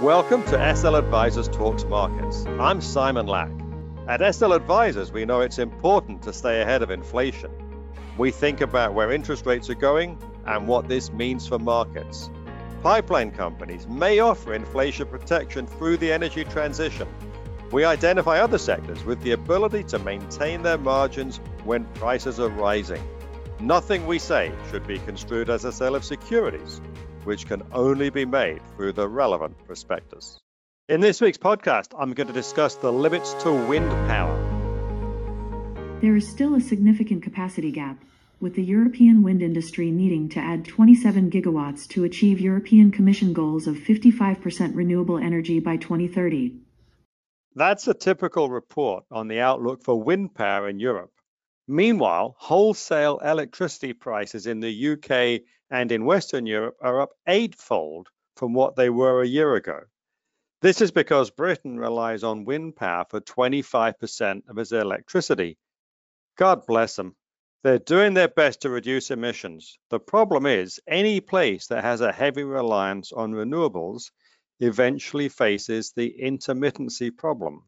Welcome to SL Advisors Talks Markets. I'm Simon Lack. At SL Advisors, we know it's important to stay ahead of inflation. We think about where interest rates are going and what this means for markets. Pipeline companies may offer inflation protection through the energy transition. We identify other sectors with the ability to maintain their margins when prices are rising. Nothing we say should be construed as a sale of securities which can only be made through the relevant prospectus. In this week's podcast, I'm going to discuss the limits to wind power. There is still a significant capacity gap, with the European wind industry needing to add 27 gigawatts to achieve European Commission goals of 55% renewable energy by 2030. That's a typical report on the outlook for wind power in Europe. Meanwhile, wholesale electricity prices in the UK and in Western Europe are up eightfold from what they were a year ago. This is because Britain relies on wind power for 25% of its electricity. God bless them. They're doing their best to reduce emissions. The problem is, any place that has a heavy reliance on renewables eventually faces the intermittency problem.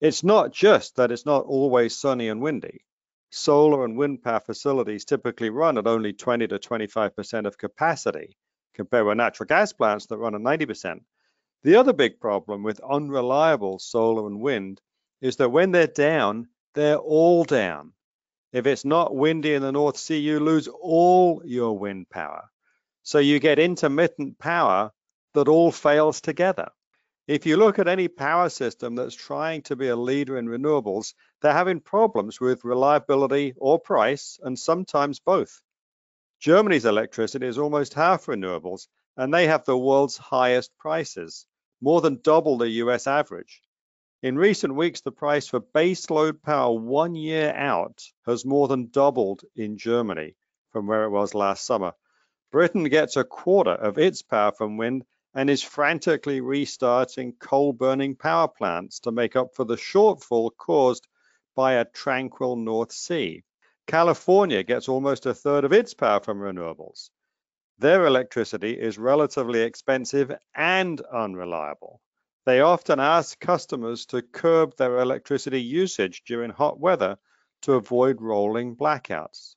It's not just that it's not always sunny and windy solar and wind power facilities typically run at only 20 to 25% of capacity compared with natural gas plants that run at 90%. The other big problem with unreliable solar and wind is that when they're down, they're all down. If it's not windy in the North Sea, you lose all your wind power. So you get intermittent power that all fails together. If you look at any power system that's trying to be a leader in renewables, they're having problems with reliability or price, and sometimes both. Germany's electricity is almost half renewables, and they have the world's highest prices, more than double the US average. In recent weeks, the price for baseload power one year out has more than doubled in Germany from where it was last summer. Britain gets a quarter of its power from wind and is frantically restarting coal burning power plants to make up for the shortfall caused by a tranquil North Sea. California gets almost a third of its power from renewables. Their electricity is relatively expensive and unreliable. They often ask customers to curb their electricity usage during hot weather to avoid rolling blackouts.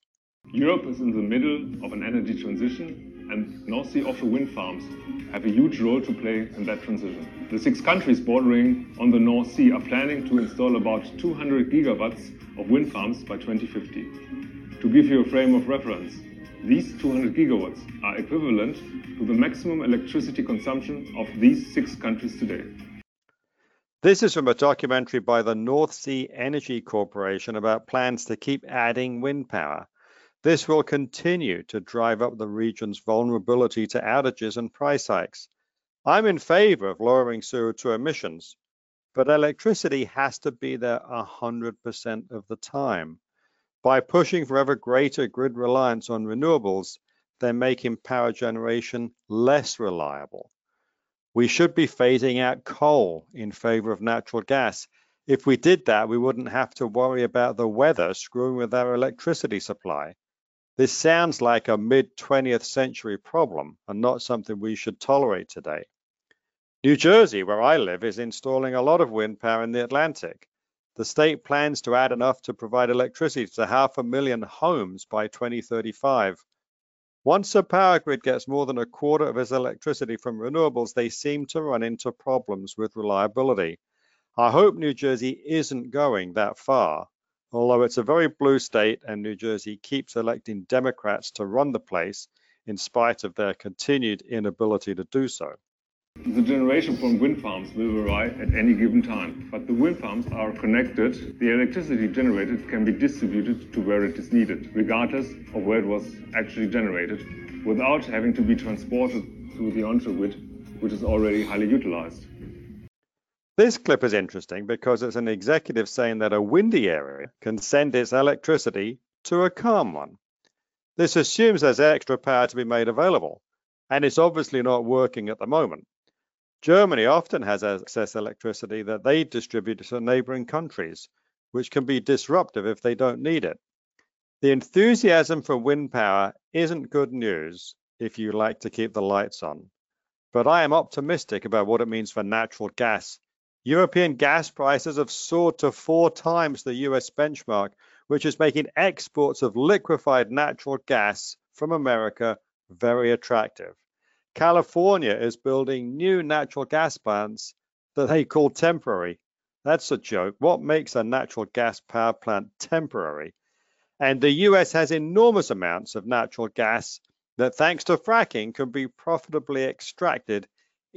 Europe is in the middle of an energy transition and North Sea offshore wind farms have a huge role to play in that transition. The six countries bordering on the North Sea are planning to install about 200 gigawatts of wind farms by 2050. To give you a frame of reference, these 200 gigawatts are equivalent to the maximum electricity consumption of these six countries today. This is from a documentary by the North Sea Energy Corporation about plans to keep adding wind power. This will continue to drive up the region's vulnerability to outages and price hikes. I'm in favor of lowering CO2 emissions, but electricity has to be there 100% of the time. By pushing for ever greater grid reliance on renewables, they're making power generation less reliable. We should be phasing out coal in favor of natural gas. If we did that, we wouldn't have to worry about the weather screwing with our electricity supply. This sounds like a mid 20th century problem and not something we should tolerate today. New Jersey, where I live, is installing a lot of wind power in the Atlantic. The state plans to add enough to provide electricity to half a million homes by 2035. Once a power grid gets more than a quarter of its electricity from renewables, they seem to run into problems with reliability. I hope New Jersey isn't going that far, although it's a very blue state and New Jersey keeps electing Democrats to run the place in spite of their continued inability to do so. The generation from wind farms will vary at any given time, but the wind farms are connected. The electricity generated can be distributed to where it is needed, regardless of where it was actually generated, without having to be transported through the onshore grid, which is already highly utilized. This clip is interesting because it's an executive saying that a windy area can send its electricity to a calm one. This assumes there's extra power to be made available, and it's obviously not working at the moment. Germany often has excess electricity that they distribute to neighboring countries, which can be disruptive if they don't need it. The enthusiasm for wind power isn't good news if you like to keep the lights on. but I am optimistic about what it means for natural gas. European gas prices have soared to four times the US benchmark, which is making exports of liquefied natural gas from America very attractive. California is building new natural gas plants that they call temporary. That's a joke. What makes a natural gas power plant temporary? And the US has enormous amounts of natural gas that, thanks to fracking, can be profitably extracted,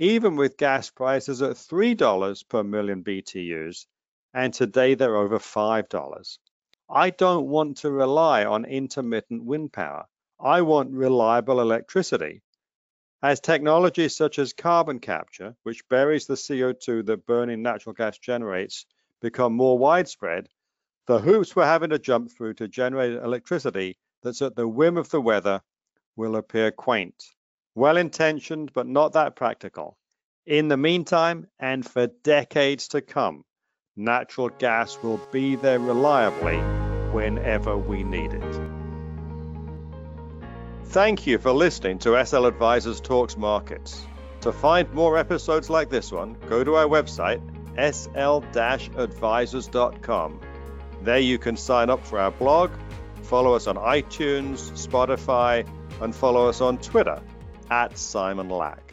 even with gas prices at $3 per million BTUs. And today they're over $5. I don't want to rely on intermittent wind power. I want reliable electricity. As technologies such as carbon capture, which buries the CO2 that burning natural gas generates, become more widespread, the hoops we're having to jump through to generate electricity that's at the whim of the weather will appear quaint, well intentioned, but not that practical. In the meantime, and for decades to come, natural gas will be there reliably whenever we need it. Thank you for listening to SL Advisors Talks Markets. To find more episodes like this one, go to our website, sl-advisors.com. There you can sign up for our blog, follow us on iTunes, Spotify, and follow us on Twitter at Simon Lack.